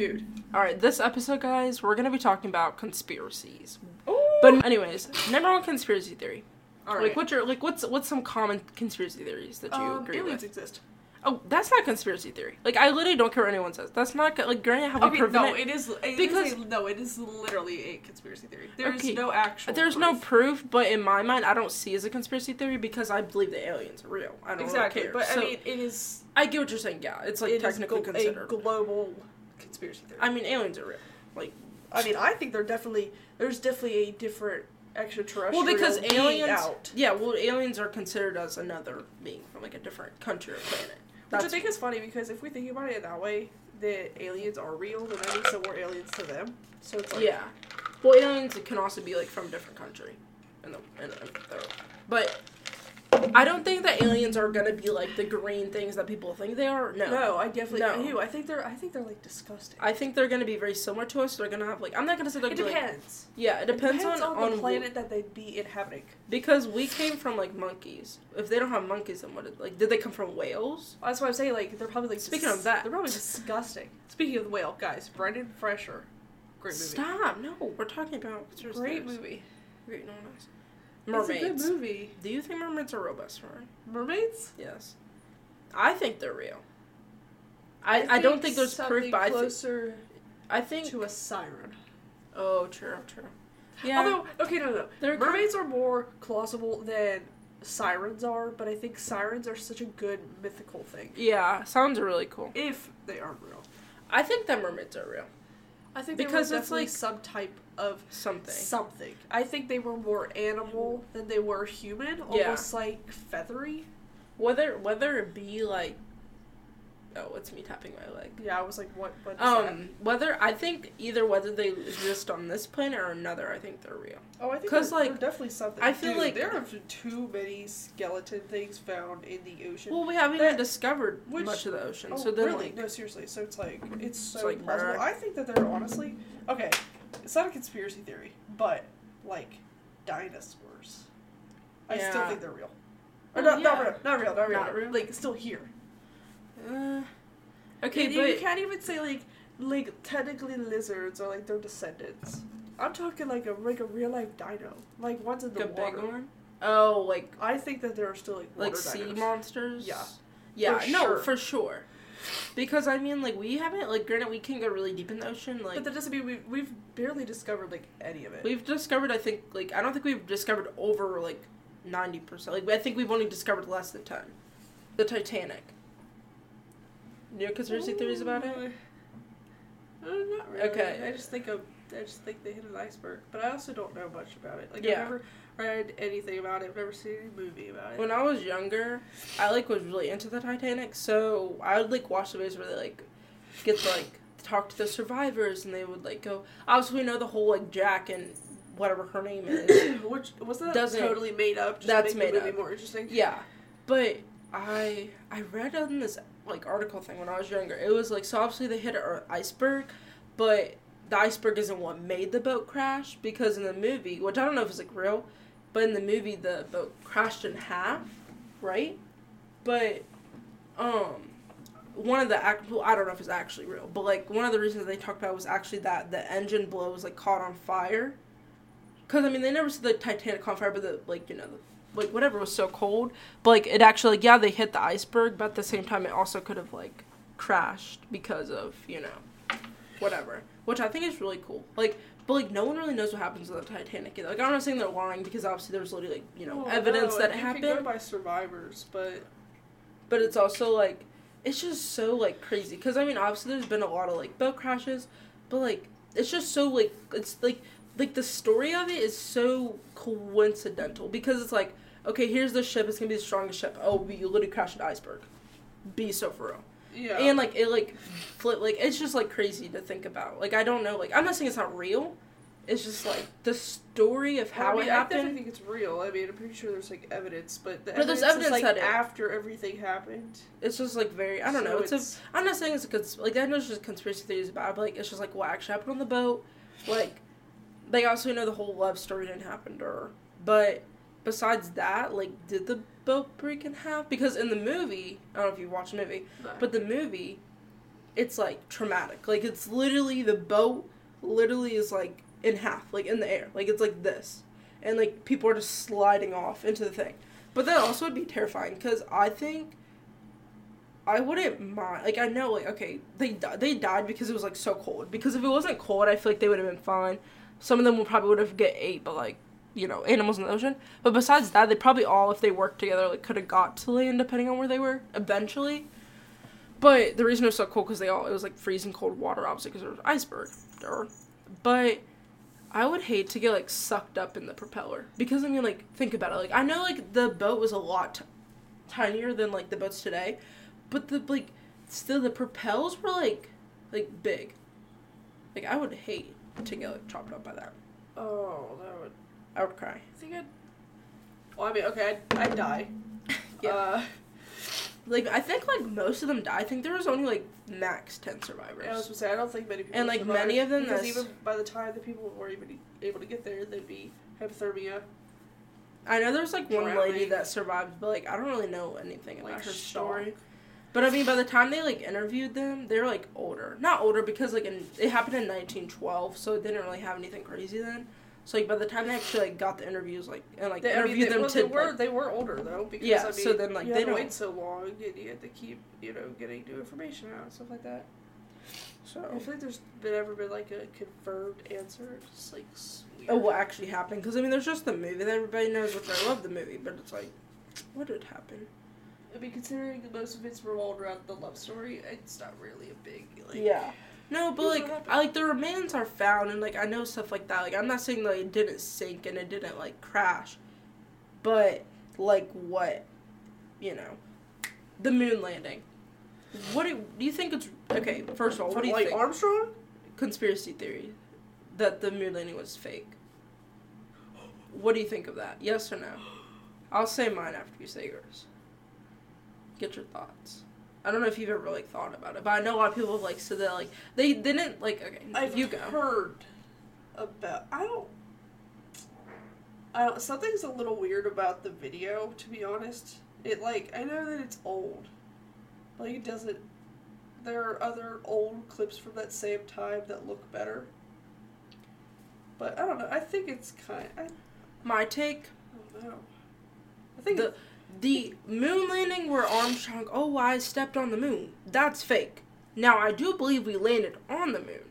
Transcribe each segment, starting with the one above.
Dude. All right, this episode, guys, we're gonna be talking about conspiracies. Ooh. But anyways, number one conspiracy theory. All Like, what's your like? What's what's some common conspiracy theories that you um, agree aliens with? exist. Oh, that's not conspiracy theory. Like, I literally don't care what anyone says. That's not like. Granted, have we Okay, proven no, it? it is. It Because- is a, no, it is literally a conspiracy theory. There's Okay, no actual. There's no proof. proof, but in my mind, I don't see it as a conspiracy theory because I believe the aliens are real. I don't exactly, really care. but so, I mean, it is. I get what you're saying. Yeah, it's like is technically glo- considered. a global conspiracy theory. I mean, aliens are real. Like, I mean, I think they're definitely. There's definitely a different extraterrestrial. well, because being aliens. out. Yeah, well, aliens are considered as another being from like a different country or planet. Which I think is funny because if we think about it that way, the aliens are real, then that means that we're aliens to them. So it's like. yeah. Well, aliens can also be like from a different country, in the, in the, but I don't think that aliens are gonna be like the green things that people think they are. No. No, I definitely No. do. I think they're. I think they're like disgusting. I think they're gonna be very similar to us. They're gonna have like I'm not gonna say they're it gonna be, like, depends. yeah, it depends, on, on the wh- planet that they'd be inhabiting. because we came from like monkeys. If they don't have monkeys, then what? Did, like did they come from whales? That's why I'm saying like they're probably like Speaking of that- they're probably disgusting. Speaking of the whale, guys, Brendan Fraser, great movie. Stop! No, we're talking about Great movie. Great, no one else. It's a Mermaids. good movie. Do you think mermaids are real, best friend? Mermaids. Yes. I think they're real. I, I, don't think there's proof, but I, closer I think. to a siren. Oh, true, true. Yeah. Although, okay, no, no, no. Mermaids are more plausible than sirens are, but I think sirens are such a good mythical thing. yeah, sounds are really cool. If they are real, I think that mermaids are real. I think Because they were it's like- some type of Something. something. I think they were more animal than they were human, Yeah. almost like feathery. Whether whether it be like, oh, it's me tapping my leg. Yeah, I was like, what? What is that? Um, whether I think either whether they exist on this planet or another, I think they're real. Oh, I think 'cause, they're, like, definitely something. I feel Dude, like- there are too many skeleton things found in the ocean. Well, we haven't That- even discovered which- much of the ocean, oh, so then really? like, no, seriously. So it's like it's so It's like, bruh. I think that they're honestly okay. It's not a conspiracy theory, but like dinosaurs. I still think they're real. Or Oh, not, not real, not real, not real, Not real? Like still here. Uh, okay, And but you can't even say like like technically lizards or like their descendants. I'm talking like a like a real life dino, like ones in the like water. big one. Oh, like I think that there are still like like sea dinos. monsters. Yeah. Yeah, For no, sure. for sure. Because I mean, like we haven't like granted we can go really deep in the ocean. Like but that doesn't mean we we've barely discovered like any of it. we've discovered, I think, like I don't think we've discovered over like ninety percent. Like I think we've only discovered less than ten. The Titanic. Know conspiracy theories about it? Uh, not really. Okay. I just think of I just think they hit an iceberg, but I also don't know much about it. Like Yeah. I've never read anything about it. I've never seen any movie about it. When I was younger, I like was really into the Titanic, so I would like watch the videos where they like get to, like talk to the survivors, and they would like go. Obviously, we know the whole like Jack and whatever her name is. Which was that Doesn't- totally made up? Just that's to made make the movie up. more interesting. yeah, but I I read on this like article thing when I was younger. It was like so obviously they hit an iceberg, but the iceberg isn't what made the boat crash because in the movie, which I don't know if it's like real, but in the movie the boat crashed in half, right? But um one of the act well, I don't know if it's actually real, but like one of the reasons they talked about was actually that the engine blow was like caught on fire. Cause I mean they never said the Titanic on fire, but the like you know the, like whatever was so cold, but like it actually like yeah they hit the iceberg, but at the same time it also could have like crashed because of you know whatever, which I think is really cool. Like but like no one really knows what happens to the Titanic. Either. Like I'm not saying they're lying because obviously there's literally like you know Well, evidence no, that it happened. Can go by survivors, but but it's also like it's just so like crazy because i mean obviously there's been a lot of like boat crashes but like it's just so like it's like like the story of it is so coincidental because it's like okay here's the ship it's gonna be the strongest ship oh we literally crashed an iceberg be so for real yeah. and like it like flip like it's just like crazy to think about like i don't know like i'm not saying it's not real it's just like the story of how I mean, it I happened definitely think it's real. I mean, I'm pretty sure there's like evidence, but the But there's evidence, evidence is like after everything happened. it's just like very i don't know So it's, a I'm not saying it's a cons- like I know it's just conspiracy theories about, it, but like it's just like what actually happened on the boat. Like, they also know the whole love story didn't happen to her. But besides that, like, did the boat break in half? Because in the movie, I don't know if you watched the movie, but the movie, it's like traumatic. Like it's literally the boat literally is like in half, like in the air. Like it's like this. And like people are just sliding off into the thing. But that also would be terrifying because I think I wouldn't mind. Like I know, like okay, they di- they died because it was like so cold. Because if it wasn't cold, I feel like they would have been fine. Some of them would probably would have get ate, but like you know, animals in the ocean. But besides that, they probably all, if they worked together, like could have got to land depending on where they were eventually. But the reason it was so cold because they all it was like freezing cold water, obviously because there was iceberg. There. But I would hate to get like sucked up in the propeller because I mean, like think about it. Like I know like the boat was a lot t- tinier than like the boats today, but the like still the propels were like like big. Like I would hate to get like chopped up by that. Oh, that would. I would cry. I think I'd. Well, I mean, okay, I'd, I'd die. Yeah. Uh, Like I think like most of them died. I think there was only like max ten survivors. I was gonna say I don't think many people. And, like, survive, many of them because that's- even by the time the people were even able to get there, they'd be hypothermia. I know there's like one lady that survived, but like I don't really know anything about Like her shock. story. But I mean, by the time they like interviewed them, they were like older. Not older because like in, it happened in 1912, so it didn't really have anything crazy then. So like by the time they actually like got the interviews, like and like They, I mean, interviewed they, them well, to they were like, they were older though because Yeah, I mean, so then, like, you they don't- wait so long and you had to keep you know getting new information out and stuff like that. so. I feel like there's been ever been like a confirmed answer, just like weird. Oh, what actually happened? Because I mean, there's just the movie that everybody knows, which I love the movie, but it's like, what did happen? I mean, considering that most of it's revolved around the love story, it's not really a big like. yeah. No, but like. I like the remains are found, and like I know stuff like that. Like I'm not saying that it didn't sink and it didn't like crash, but like what, you know, the moon landing. What do, do you think it's okay? First of all, what do you like think? Armstrong? Conspiracy theory that the moon landing was fake. What do you think of that? Yes or no? I'll say mine after you say yours. Get your thoughts. I don't know if you've ever like thought about it, but I know a lot of people have like said that like they didn't like okay. I've you go. heard about. I don't. I don't. Something's a little weird about the video, to be honest. It like I know that it's old, like it doesn't. There are other old clips from that same time that look better. But I don't know. I think it's kind. I, My take: I don't know. I think the the moon landing where Armstrong, oh, I stepped on the moon. That's fake. Now I do believe we landed on the moon,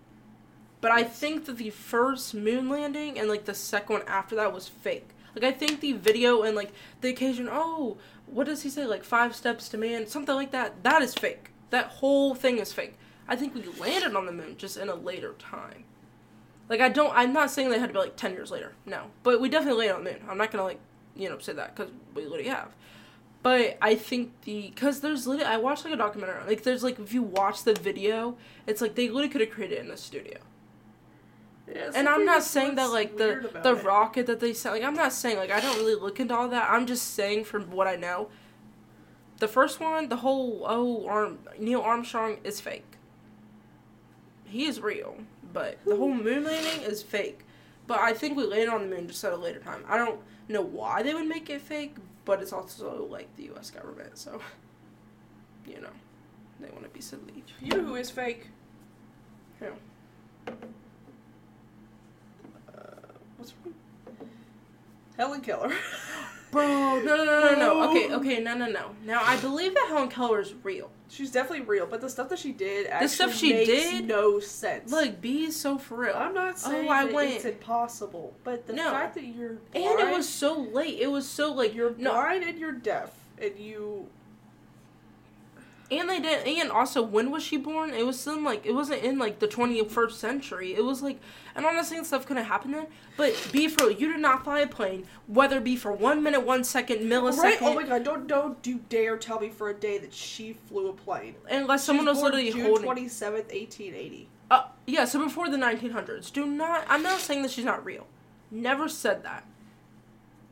but I think that the first moon landing and like the second one after that was fake. Like I think the video and like the occasion, oh, what does he say? Like five steps to man, something like that. That is fake. That whole thing is fake. I think we landed on the moon just in a later time. Like I don't. I'm not saying they had to be like ten years later. No, but we definitely landed on the moon. I'm not gonna like you know say that because we literally have. But I think the because there's literally I watched like a documentary like there's like if you watch the video it's like they literally could have created it in a studio. Yeah, and I'm not saying that like the the it. rocket that they sent like I'm not saying like I don't really look into all that. I'm just saying from what I know the first one the whole oh Arm Neil Armstrong is fake. He is real but the whole moon landing is fake. But I think we landed on the moon just at a later time. I don't know why they would make it fake but it's also like the U.S. government so you know they want to be silly You know who is fake? Who? Uh, what's her name? Helen Keller. Bro, no, no, no, no, no. Okay, Oh. okay, no, no, no. Now I believe that Helen Keller is real. She's definitely real, but the stuff that she did actually stuff she makes did? no sense. Like, B is so for real. I'm not oh, saying Oh, I that went- it's impossible, but the No. fact that you're and it was so late. It was so like you're no, blind and you're deaf, and you and they did. And also, when was she born? It was in like it wasn't in like the 21st century. It was like, and I'm not saying stuff couldn't happen then, but B for real, you did not fly a plane, whether it be for one minute, one second, millisecond, right. Oh my god! Don't don't you dare tell me for a day that she flew a plane. unless someone was literally June holding. twenty seventh, eighteen eighty. Uh, yeah, so before the 1900s. Do not. I'm not saying that she's not real. Never said that.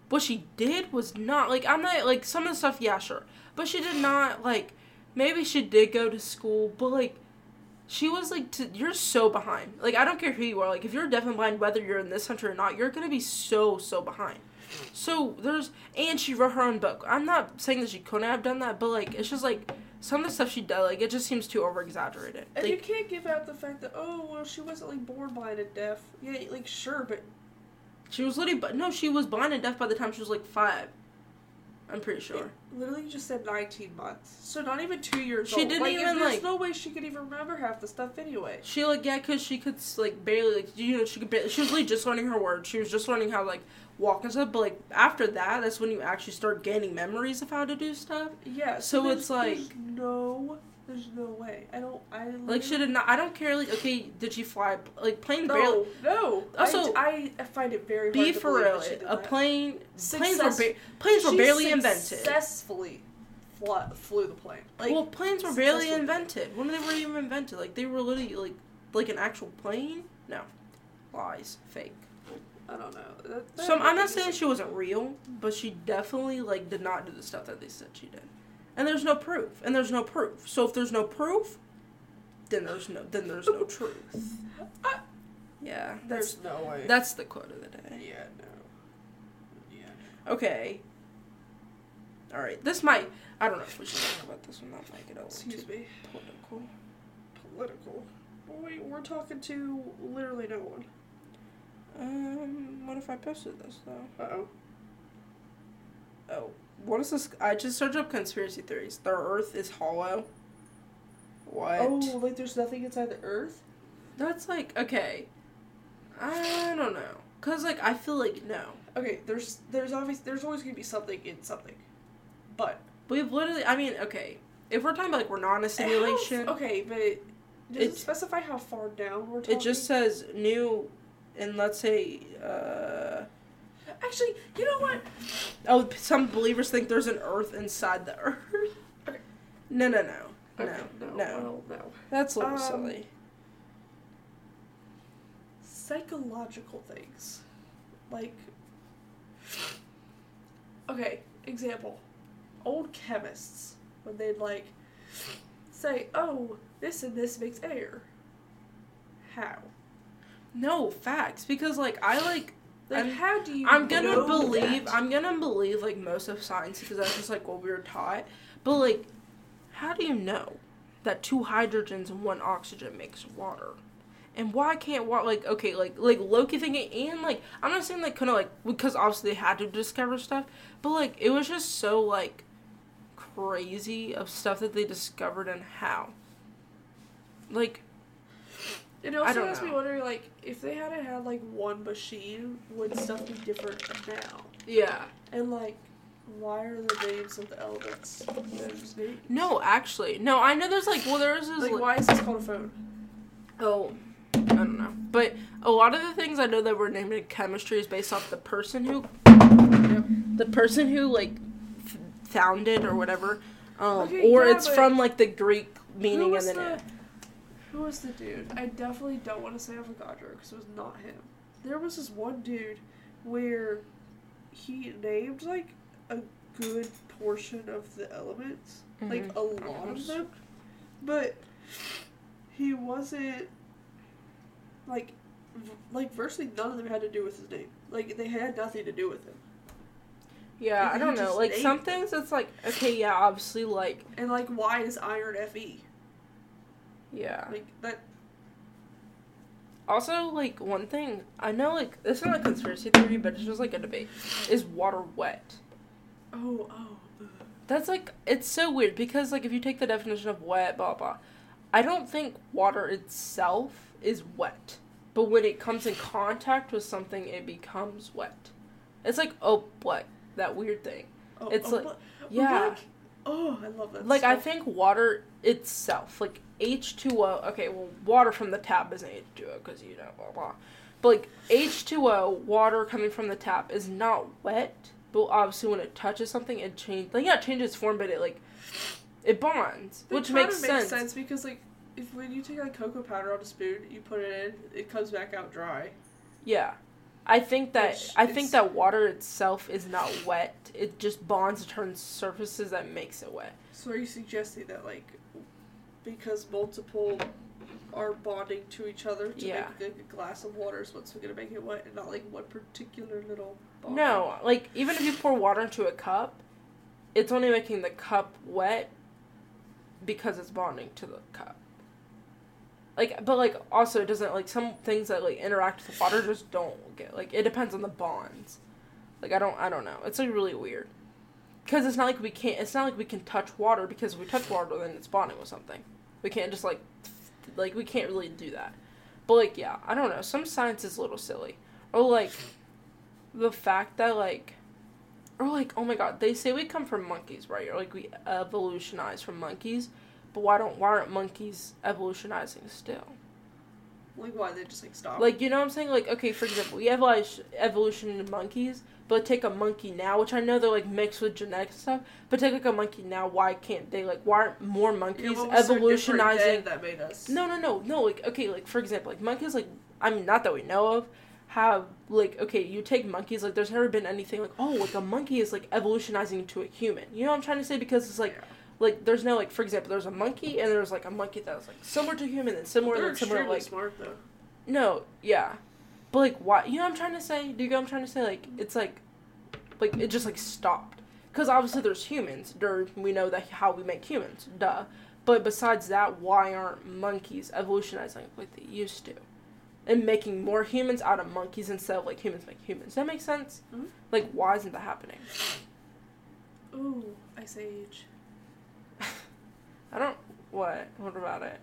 What she did was not like I'm not like some of the stuff. Yeah, sure, but she did not like. Maybe she did go to school, but like. She was like, to, you're so behind. Like, I don't care who you are. Like, if you're deaf and blind, whether you're in this country or not, you're gonna be so, so behind. So there's, and she wrote her own book. I'm not saying that she couldn't have done that, but like, it's just like, some of the stuff she did, like it just seems too over exaggerated. And Like, you can't give out the fact that oh well she wasn't like born blind and deaf. Yeah, like sure, but she was literally, but no, she was blind and deaf by the time she was like five. I'm pretty sure. it literally just said nineteen months, so not even two years She old. didn't like, even, There's like- no way she could even remember half the stuff anyway. She like yeah, cause she could like barely like you know she could barely, she was really just learning her words. She was just learning how like walk and stuff. But like after that, that's when you actually start gaining memories of how to do stuff. Yeah, So it's like- no, there's no way. I don't. I Like should did not. I don't care. Like okay, did she fly? Like plane No, barely. no. Also, I, I find it very Be hard to for real. that she did A plane. Planes were ba- planes were barely invented. Successfully fly, flew the plane. Like well, planes were barely invented. When they were even invented, like they were literally like like an actual plane. No, lies, fake. I don't know. That- that So I'm not saying she wasn't real, but she definitely like did not do the stuff that they said she did. And there's no proof. And there's no proof. So if there's no proof, then there's no then there's no truth. I- Yeah, There's no way. that's the quote of the day. yeah, no. Yeah. Okay. All right. This might. I don't know if we should talk about this one. That might get a little Excuse me. political. Political. Wait, we're talking to literally no one. Um, what if I posted this though? Uh oh. oh. What is this? I just searched up conspiracy theories. The Earth is hollow. What? Oh, like there's nothing inside the Earth. That's like okay. I don't know, cause like I feel like no. Okay, there's there's obvious there's always gonna be something in something, but We've literally. I mean, okay. If we're talking about like we're not in a simulation, How- okay, but does it, It- specify how far down we're talking? it just says new, and let's say. uh actually, you know what? Oh, some believers think there's an Earth inside the Earth. No, no, no, no, Okay, no. well, no. That's a little Um, silly. Psychological things, like okay, example, old chemists when they'd like say, "Oh, this and this makes air." How? No facts, because like I like Like, I'm- how do you? I'm gonna believe that? I'm gonna believe like most of science because that's just like what we were taught. But like, how do you know that two hydrogens and one oxygen makes water? And why can't water like okay like like Loki thinking and like I'm not saying like kind of like because obviously they had to discover stuff, but like it was just so like crazy of stuff that they discovered and how. Like It I also has me wondering, like, if they had had like one machine, would stuff be different now? yeah. And like, why are the names of the elements names? No, actually, no. I know there's like well there's this Like, why is this called a phone? Oh, I don't know. But a lot of the things I know that were named in chemistry is based off the person who, the person who like f- founded or whatever, um, Okay, or yeah, it's from like the Greek meaning and then the? it. Who was the dude? I definitely don't want to say Avogadro because it was not him. There was this one dude where he named like a good portion of the elements, mm-hmm. like a lot of them, but he wasn't like v- like virtually none of them had to do with his name. Like they had nothing to do with him. Yeah, Like, I don't know. Like named some them. things, it's like okay, yeah, obviously, like And like, why is iron Fe? Yeah. Like that. Also, like one thing I know, like this isn't a conspiracy theory, but it's just like a debate. Is water wet? Oh oh. ugh. That's like it's so weird because like if you take the definition of wet, blah blah, I don't think water itself is wet, but when it comes in contact with something, it becomes wet. It's like oh what that weird thing. Oh, It's oh, like- what- Yeah, like- oh, I love that. like I think water itself, like H two O. Okay, well water from the tap isn't H two O because you know blah blah, but like H two O water coming from the tap is not wet. But obviously, when it touches something, it changes. Like yeah, it changes form, but it like it bonds, which kinda makes, sense. because like if when you take like cocoa powder on a spoon, you put it in, it comes back out dry. Yeah, I think that Which I think that water itself is not wet. It just bonds and turns surfaces that makes it wet. So are you suggesting that like because multiple are bonding to each other to Yeah. make a glass of water is what's going to make it wet, and not like one particular little. Bond? No, like even if you pour water into a cup, it's only making the cup wet because it's bonding to the cup. Like, but like also it doesn't like some things that like interact with water just don't get like it depends on the bonds. Like I don't I don't know. It's like really weird. Because it's not like we can't. It's not like we can touch water because if we touch water, then it's bonding with something. We can't just like, like we can't really do that. But like, yeah, I don't know. Some science is a little silly, or like, the fact that like, or like, oh my god, they say we come from monkeys, right? Or like we evolutionize from monkeys, but why don't why aren't monkeys evolutionizing still? Like why they just like stop? Like you know what I'm saying? Like okay, for example, we evolution evolution in monkeys, but take a monkey now, which I know they're like mixed with genetic stuff. But take like a monkey now, why can't they like why aren't more monkeys Yeah, what was so different evolutionizing? that made us. No, no, no, no. Like okay, like for example, like monkeys, like I mean, not that we know of, have like okay, you take monkeys, like there's never been anything like oh, like a monkey is like evolutionizing into a human. You know what I'm trying to say? Because it's like Yeah. Like there's no like for example, there's a monkey and there's like a monkey that was like similar to human and similar They're and similar like smart though. no, yeah. But like why you know what I'm trying to say? Do you get what I'm trying to say? Like it's like like it just like stopped. Cuz obviously there's humans. There we know that how we make humans. Duh. But besides that, why aren't monkeys evolutionizing like they used to? And making more humans out of monkeys instead of like humans make humans. Does that make sense? Mhm. Like why isn't that happening? Ooh, Ice Age. I don't what? What about it?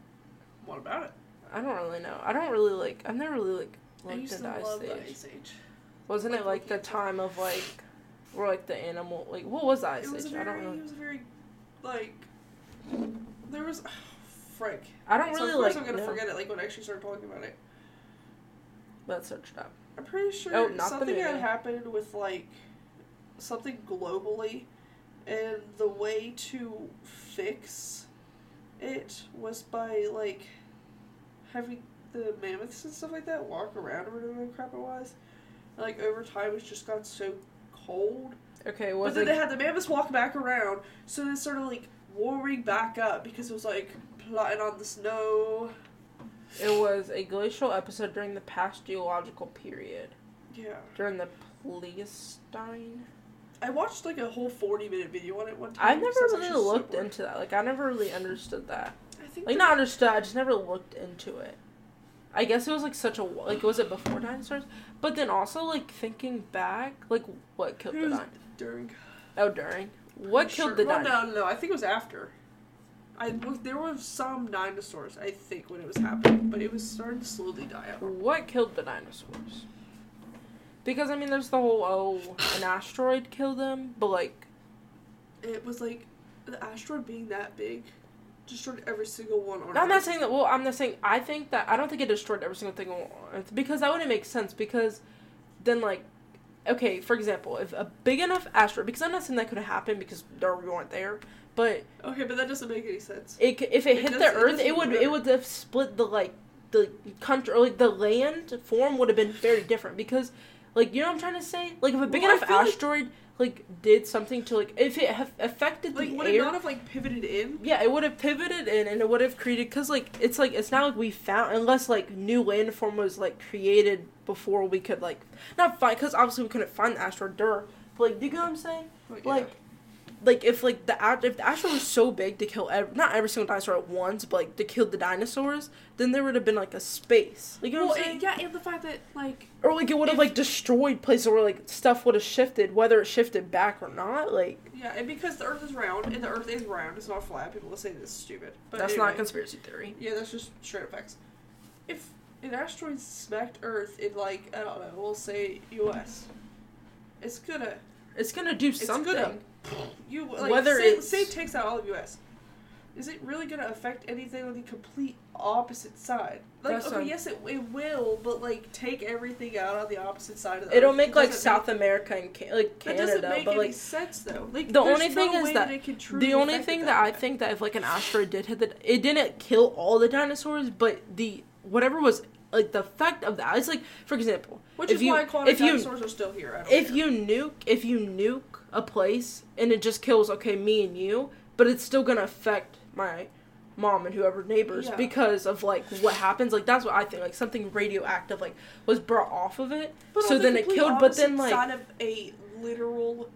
What about it? I don't really know. I don't really like I've never really like I looked used to into Ice love Age. the Ice Age. Wasn't like it like the time of like, where like the animal like what was ice was age? I don't know. it was very, like, there was, Frank. I don't so really of course like. I'm gonna know. forget it. Like when I actually started talking about it. Let's search it up. I'm pretty sure Oh, something had happened with like something globally, and the way to fix it was by like having the mammoths and stuff like that walk around or whatever the crap it was. And, like over time, it just got so cold. Okay, But then it? they had the mammoths walk back around, so it started like warming back up because it was like plotting on the snow. It was a glacial episode during the past geological period, Yeah. during the Pleistocene. I watched like a whole 40 minute video on it one time. I've never because I was really so looked into that. Like I never really understood that. I think Like not understood. I just never looked into it. I guess it was like such a like was it before dinosaurs? But then also like thinking back, like what killed the dinosaurs? during. Oh, during what I'm killed sure- the well, dinosaurs? No, no, I think it was after. I there were some dinosaurs, I think, when it was happening, but it was starting to slowly die out. What killed the dinosaurs? Because I mean, there's the whole oh, an asteroid killed them, but like, It was like the asteroid being that big destroyed every single one on I'm not saying that. Well, I'm not saying. I think that I don't think it destroyed every single thing on Earth because that wouldn't make sense. Because then, like, okay, for example, if a big enough asteroid, because I'm not saying that could have happened because there we weren't there, but Okay, but that doesn't make any sense. it if it, It hit does- the it Earth, it would matter. it would have split the like the country or like the land form would have been very different because like you know what I'm trying to say? Like if a big Well, enough feel like- asteroid like did something to like if it have affected Like, the would air it not have like pivoted in? yeah it would have pivoted in and it would have created because like it's like it's not like we found unless like new landform was like created before we could like not find because obviously we couldn't find the asteroid dur but like do you get what I'm saying? Like, like like if like the if the asteroid was so big to kill ev- not every single dinosaur at once but like to kill the dinosaurs then there would have been like a space like you know well, what I'm saying it, yeah, and the fact that like or like it would have like destroyed places where like stuff would have shifted whether it shifted back or not like yeah, and because the Earth is round and the Earth is round, it's not flat. People will say this is stupid, but that's anyway. not conspiracy theory Yeah, that's just straight facts. If an asteroid smacked Earth in like I don't know, we'll say U.S., it's gonna it's gonna do it's something gonna you like Whether say, it's- say it takes out all of U.S. Is it really gonna affect anything on the complete opposite side? Like, That's okay, yes, it, it will, but like take everything out on the opposite side of the it'll Earth. make It like South make- America and like That doesn't Canada make but any like sense though. Like The only thing no is that truly the only thing it that I think that if like an asteroid did hit the it didn't kill all the dinosaurs but the whatever was like the effect of that it's like for example which is you- why aquatic if you- dinosaurs are still here. I don't if care. you nuke if you nuke a place and it just kills okay me and you but it's still gonna affect my mom and whoever neighbors Yeah. because of like what happens like that's what i think like something radioactive like was brought off of it But so the then it killed but then like side of a literal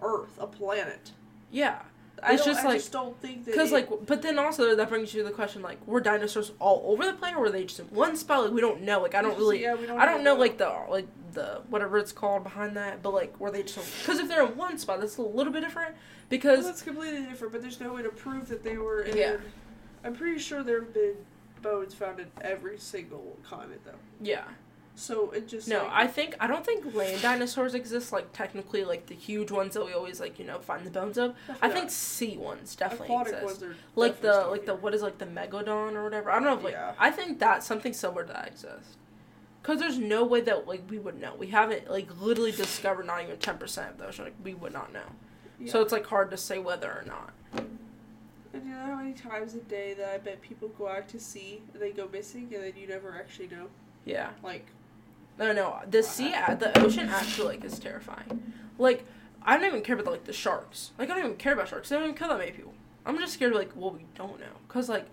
Earth, a planet. yeah It's just I like- just don't think that Because like, but then also that brings you to the question like, were dinosaurs all over the planet, or were they just in one spot? Like, we don't know. Like, I don't really, Yeah, don't I don't even know like the like the whatever it's called behind that. But like, were they just? Because if they're in one spot, that's a little bit different. Well, Because that's completely different, but there's no way to prove that they were in. Yeah. I'm pretty sure there have been bones found in every single continent, though. yeah, So it just no, like, I think I don't think land dinosaurs exist. Like technically, like the huge ones that we always like you know find the bones of. I think sea ones definitely aquatic exist. ones like the definitely like the what is like the megalodon or whatever. I don't know if like Yeah. I think that something similar to that exists. Cause there's no way that like we would know. We haven't like literally discovered not even ten percent of those. Like we would not know. here. So it's like hard to say whether or not. And you know how many times a day that I bet people go out to sea and they go missing and then you never actually know? Yeah. Like, No, no. The sea, the ocean actually like is terrifying. Like I don't even care about like the sharks. Like I don't even care about sharks. They don't even kill that many people. I'm just scared of like what we don't know. Cause like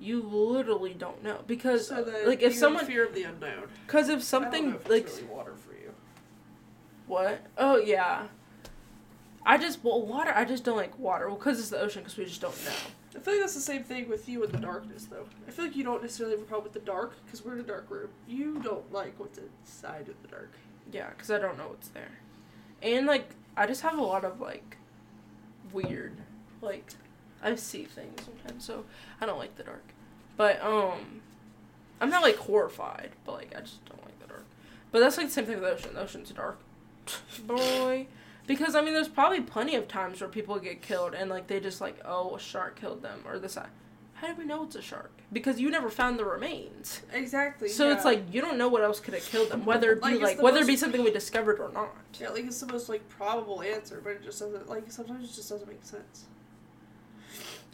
you literally don't know because so like if someone fear of the unknown. because if I don't something like really water for you. What? Oh yeah. I just well water. I just don't like water. Well, because it's the ocean. Because we just don't know. I feel like that's the same thing with you in the darkness, though. I feel like you don't necessarily have a problem with the dark because we're in a dark room. You don't like what's inside of the dark. Yeah, because I don't know what's there, and like I just have a lot of like weird, like I see things sometimes, so I don't like the dark. But um, I'm not like horrified, but like I just don't like the dark. But that's like the same thing with the ocean. The ocean's dark, boy. Because I mean, there's probably plenty of times where people get killed and like they just like, oh, a shark killed them or this. How do we know it's a shark? Because you never found the remains. Exactly. So it's like you don't know what else could have killed them, whether it be Like, like, the whether it be something we discovered or not. Yeah, like it's the most like probable answer, but it just doesn't like sometimes it just doesn't make sense.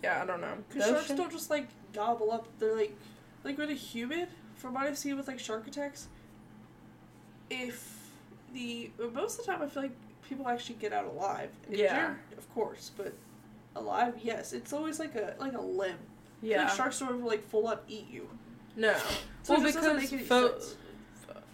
Yeah, I don't know. Because sharks don't just like gobble up. They're like like with a human. From what I've seen with like shark attacks, if the most of the time I feel like people actually get out alive. Injured, Yeah. of course, but alive, yes. It's always like a like a limb. Yeah. like sharks don't ever like full up eat you. no. So well, because fo-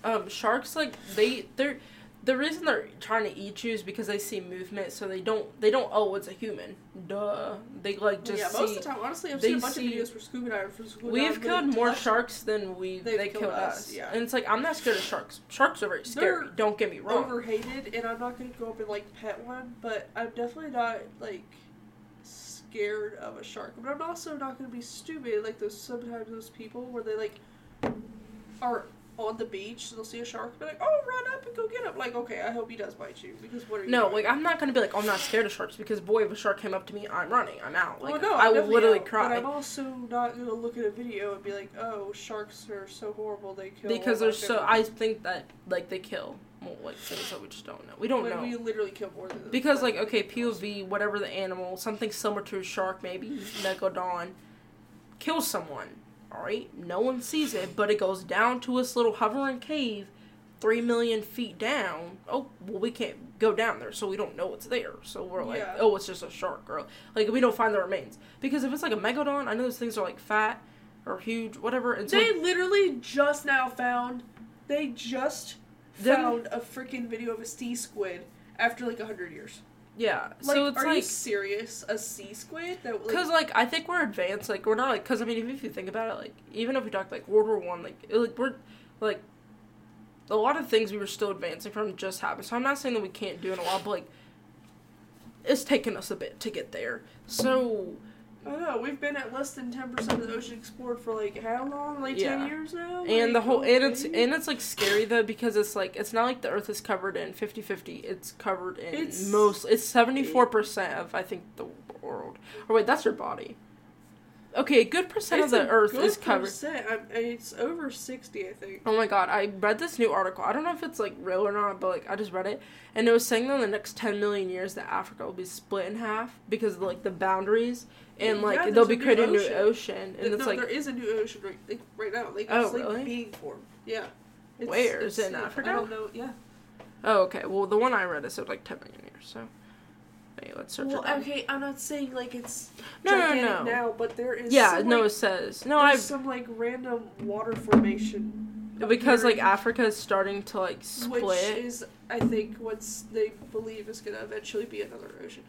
um, sharks like they they're the reason they're trying to eat you is because they see movement, so they don't they don't oh it's a human. Duh. They like just yeah, see. most of the time, honestly, I've seen a bunch see- of videos for scuba divers. For scuba We've killed more sharks than we They've they killed killed us, us. yeah. And it's like I'm not scared of sharks. Sharks are very scary. They're don't get me wrong. overhated, and I'm not gonna go up and like pet one, but I'm definitely not like scared of a shark. But I'm also not gonna be stupid like those sometimes those people where they like are on the beach, they'll see a shark, and be like, "Oh, run up and go get him!" Like, okay, I hope he does bite you because what are you? No, doing? like I'm not gonna be like, oh, I'm not scared of sharks because boy, if a shark came up to me, I'm running, I'm out. Well, Like no, I I'm literally out, cry But I'm also not gonna look at a video and be like, "Oh, sharks are so horrible. They kill." because there's so family." I think that like they kill well, like that we just don't know. We don't When know we literally kill more than because like okay. POV, whatever the animal, something similar to a shark, maybe megalodon, kills someone. All right, no one sees it, but it goes down to this little hovering cave, three million feet down. Oh, well, we can't go down there, so we don't know what's there. So we're like, Yeah. oh, it's just a shark, girl. like we don't find the remains because if it's like a megalodon, I know those things are like fat or huge, whatever. And so They literally just now found. They just found a freaking video of a sea squid after like a hundred years. Yeah, Like, so it's are you like serious? A sea squid that like, Because like I think we're advanced. Like we're not like because I mean if you think about it, like even if we talk like World War One, like it, like we're like a lot of things we were still advancing from just happened. So I'm not saying that we can't do it in a while, but like it's taken us a bit to get there. So I know. We've been at less than ten percent of the ocean explored for like how long? Like Yeah. ten years now. and the whole oh, and it's and it's like scary though because it's like it's not like the Earth is covered in 50-50. It's covered in It's- most. It's seventy four percent of I think the world. Or wait, that's your body. Okay, a good percent It's of the Earth is covered. Percent. It's over sixty, I think. Oh my god, I read this new article. I don't know if it's like real or not, but like I just read it, and it was saying that in the next ten million years that Africa will be split in half because of like the boundaries, and like Yeah, they'll be creating a new ocean. and no, it's like there is a new ocean right, like, right now. Like, Oh, it's like really? being formed. Yeah. It's, Where? Is it in Africa? I don't know. Yeah. oh okay. Well, the one I read it said like ten million years. So, hey, let's search Well, okay, I'm not saying like it's No, no, gigantic no. now, but there is Yeah, some, no, like, it says no. there's I some like random water formation because like Africa is starting to like split, which is I think what's they believe is gonna eventually be another ocean.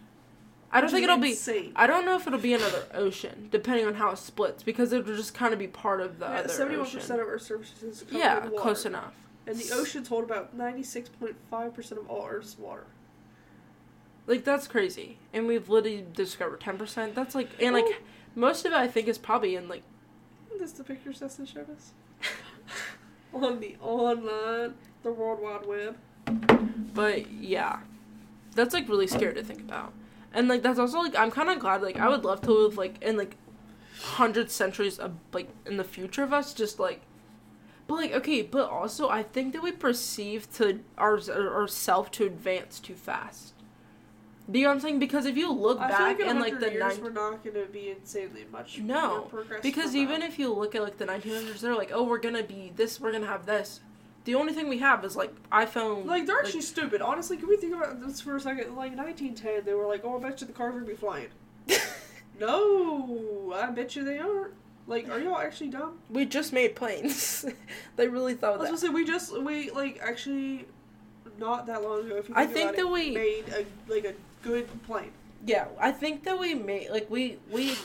I don't think it'll be. insane. I don't know if it'll be another ocean, depending on how it splits, because it'll just kind of be part of the other Seventy-one ocean. percent of Earth's surface is covered yeah, in water, close enough. and the oceans hold about ninety-six point five percent of all Earth's water. Like that's crazy, and we've literally discovered ten percent. That's like, and like Oh. most of it, I think, is probably in like. This the pictures Dustin showed us on the online, the World Wide Web. But yeah, that's like really scary to think about, and like that's also like I'm kind of glad. Like I would love to live like in like hundred centuries of like in the future of us, just like. But like okay, but also I think that we perceive to our ourself to advance too fast. Do you know what I'm saying? Because if you look I back like in like the years, we're not going to be insanely much No, because even that. if you look at like the 1900s, they're like, oh, we're gonna be this, we're gonna have this. The only thing we have is like iPhone. Like they're actually stupid. Honestly, can we think about this for a second? Like 1910, they were like, "Oh, I bet you the cars are gonna be flying." no, I bet you they aren't. Like, are y'all actually dumb? we just made planes. they really I thought was that. say we just we like actually not that long ago. If you I think, think about that it, we- made a like a good plane. Yeah, I think that we made like we we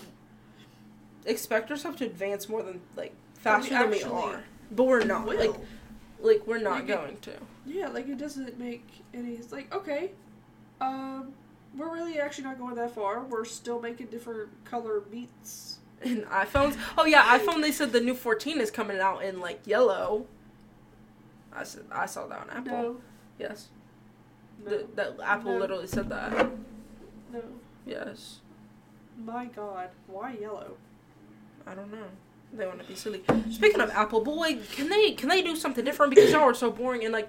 expect ourselves to advance more than like faster than we are, but we're not. Will. Like like we're not Like it- going to. yeah, like it doesn't make any. It's like okay, um, we're really actually not going that far. We're still making different color meats. And iPhones. Oh yeah, iPhone. They said the new 14 is coming out in like yellow. I said I saw that on Apple. No, Yes, no, the, that Apple No. literally said that. no. Yes, My God, why yellow? I don't know. They want to be silly. Speaking of Apple, boy, can they can they do something different because y'all are so boring and like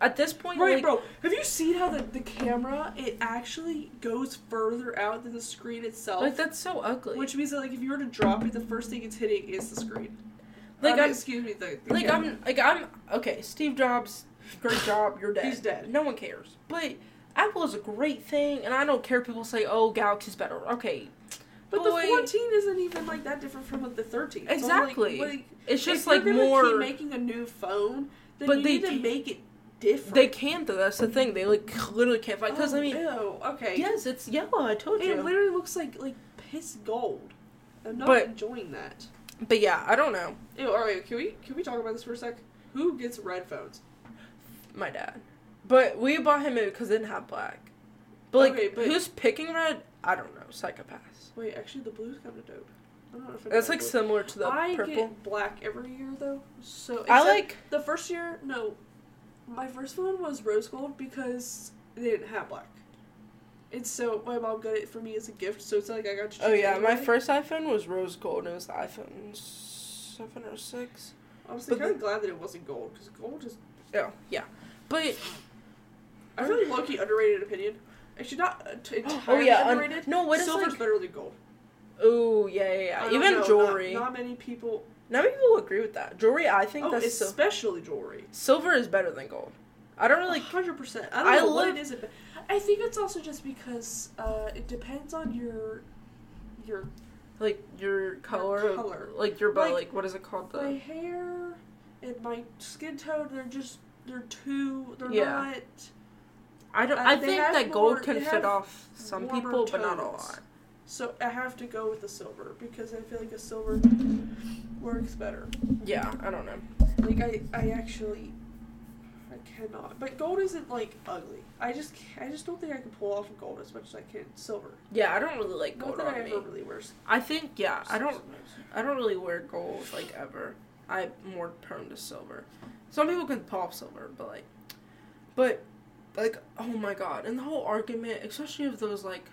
at this point, Right, like, bro. Have you seen how the, the camera it actually goes further out than the screen itself? like that's so ugly. Which means that like if you were to drop it, the first thing it's hitting is the screen. Like, mean, I'm- excuse me, the, the like camera. I'm like I'm okay. Steve Jobs, great job. You're dead. He's dead. No one cares. But Apple is a great thing, and I don't care. if People say, "Oh, Galaxy's better." Okay, But boy. the 14 isn't even like that different from like, the 13. So, Exactly. like, like, it's if just you're like more. Making a new phone, then But you they need to make it different. They can't though. That's the thing. They like literally can't fight. Because oh, I mean, ew, okay. yes, it's yellow. I told you. It literally looks like like piss gold. I'm not But- enjoying that. But yeah, I don't know. Ew, all right, can we can we talk about this for a sec? Who gets red phones? My dad. But we bought him it because it didn't have black. But like, Okay, but- who's picking red? I don't know. Psychopaths. Wait, actually, the blue's kind of dope. I don't know if I That's like blue. similar to the I purple. get black every year though, so I like. the first year. No, my first one was rose gold because they didn't have black. And so my mom got it for me as a gift, so it's like I got to. Oh yeah, my first iPhone was rose gold. and It was the iPhone seven or six. I was but kind of glad that it wasn't gold because gold is. Oh yeah, but I really low key underrated opinion. Actually, not uh, t- entirely oh yeah, un- no. What is Silver's like? better than gold. Oh yeah, yeah, yeah. Even know, jewelry. Not, not many people. Not many people agree with that. Jewelry, I think Oh, that's sil- especially jewelry. silver is better than gold. I don't really. hundred percent. I don't I know what love- it is. I think it's also just because uh, it depends on your your like your color, of- color. like your Like, like what is it called? my The hair and my skin tone. They're just they're too. They're Yeah. not. I don't. uh, I think that gold can fit off some people, but not a lot. So I have to go with the silver because I feel like a silver works better. Yeah, I don't know. Like I, I actually, I cannot. But gold isn't like ugly. I just, I just don't think I can pull off gold as much as I can silver. Yeah, I don't really like Not gold that I ever really wear. I think yeah, I don't. I don't really wear gold like ever. I'm more prone to silver. Some people can pull off silver, but like, but like, oh my god! And the whole argument, especially of those like,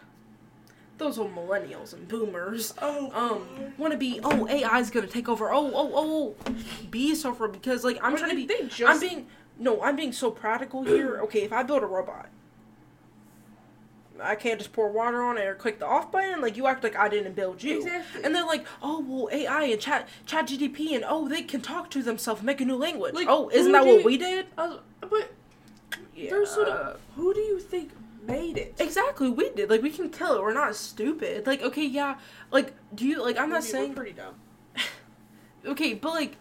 those old millennials and boomers, Oh, um, want to be oh AI's gonna take over. Oh oh oh, oh. be suffer because like I'm trying to be. They just, I'm being no, I'm being so practical here. Okay, if I build a robot, I can't just pour water on it or click the off button. Like you act like I didn't build you. Exactly. And they're like, oh well, AI and chat chat GDP and oh they can talk to themselves, make a new language. Like, oh, isn't that what you- we did? I was- but Yeah. there's sort of who do you think made it? Exactly, we did. Like we can tell it. We're not stupid. Like okay, yeah. Like do you like? I'm not saying we're pretty dumb. okay, but like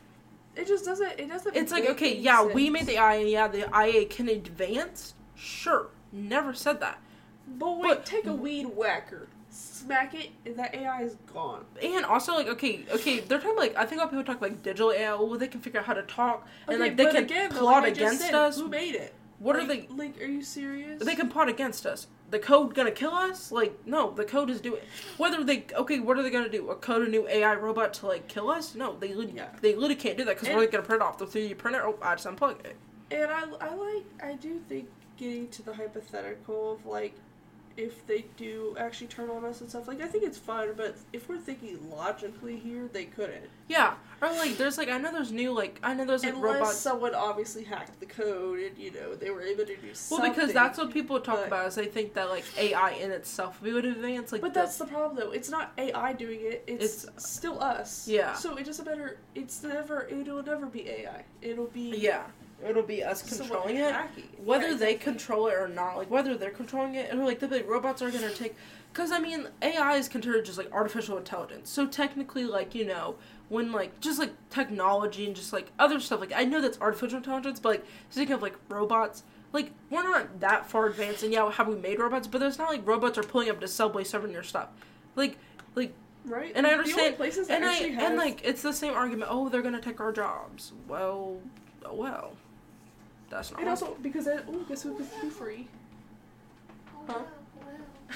It just doesn't. It doesn't. it's like okay, yeah, we made the IA and yeah, the IA can advance. Sure, never said that. But wait, But- take a weed whacker, smack it, and that AI is gone. And also, like, okay, okay, they're talking like I think a lot of people talk like digital AI. Well, they can figure out how to talk, and Okay, like they can again, plot like against said, us. Who made it? What are they? Like, are you serious? They can plot against us. The code gonna kill us? Like, no, the code is doing. Whether they okay, what are they gonna do? A code a new AI robot to like kill us? No, they Yeah. they literally can't do that because we're gonna print off the 3D printer. Oh, I just unplug it. And I, I like, I do think getting to the hypothetical of like, if they do actually turn on us and stuff, like, I think it's fun, but if we're thinking logically here, they couldn't. Yeah, or like there's like I know there's new like I know there's like Unless robots. someone obviously hacked the code and, you know, they were able to do something. Well, because that's what people talk but- about is they think that like AI in itself would advance like. But the- that's the problem, though. It's not AI doing it. It's, still us. Yeah. So it doesn't matter. It's never. It'll never be AI. It'll be. yeah, it'll be us controlling it. hacking. whether Right, they exactly. control it or not, like whether they're controlling it, or like the big robots are gonna take, because I mean AI is considered just like artificial intelligence. So technically, like you know, when like just like technology and just like other stuff, like I know that's artificial intelligence, but like speaking of like robots, like we're not that far advanced. And yeah, have we made robots? But there's not like robots are pulling up to Subway serving your stuff, like like Right. and I understand- places and I have and like it's the same argument. Oh, they're gonna take our jobs. Well, oh, well, that's not. And also because I, oh, guess who could be free? Oh, huh?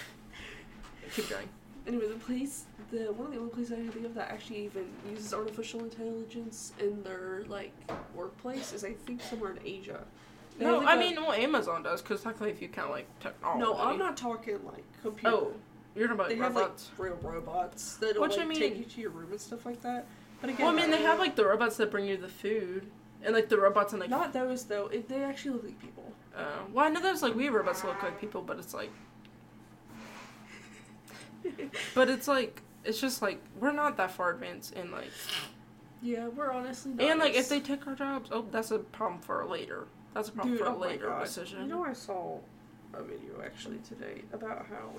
keep going. Anyway, the place, the one of the only places I can think of that actually even uses artificial intelligence in their like workplace is I think somewhere in Asia. They No, have, I like, a- mean, well, Amazon does because technically, if you count like technology. no, I'm not talking like computer. Oh, you're talking about they like, have like real robots that'll What you like take you to your room and stuff like that. But again, well, I mean, they have like the robots that bring you the food, and like the robots and like. not those though. It, they actually look like people. Uh, well, I know those like we robots look like people, but it's like, but it's like it's just like we're not that far advanced in like, yeah, we're honestly and like if they take our jobs, oh, that's a problem for later. That's a problem Dude, for a oh later decision. You know, I saw a video actually today about how